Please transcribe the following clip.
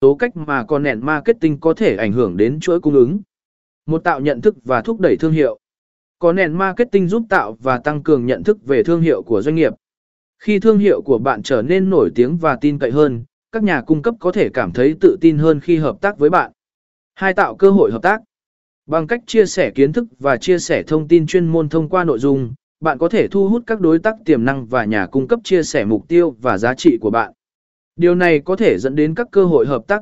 tố cách mà con nền marketing có thể ảnh hưởng đến chuỗi cung ứng. Một tạo nhận thức và thúc đẩy thương hiệu. Có nền marketing giúp tạo và tăng cường nhận thức về thương hiệu của doanh nghiệp. Khi thương hiệu của bạn trở nên nổi tiếng và tin cậy hơn, các nhà cung cấp có thể cảm thấy tự tin hơn khi hợp tác với bạn. Hai tạo cơ hội hợp tác. Bằng cách chia sẻ kiến thức và chia sẻ thông tin chuyên môn thông qua nội dung, bạn có thể thu hút các đối tác tiềm năng và nhà cung cấp chia sẻ mục tiêu và giá trị của bạn. Điều này có thể dẫn đến các cơ hội hợp tác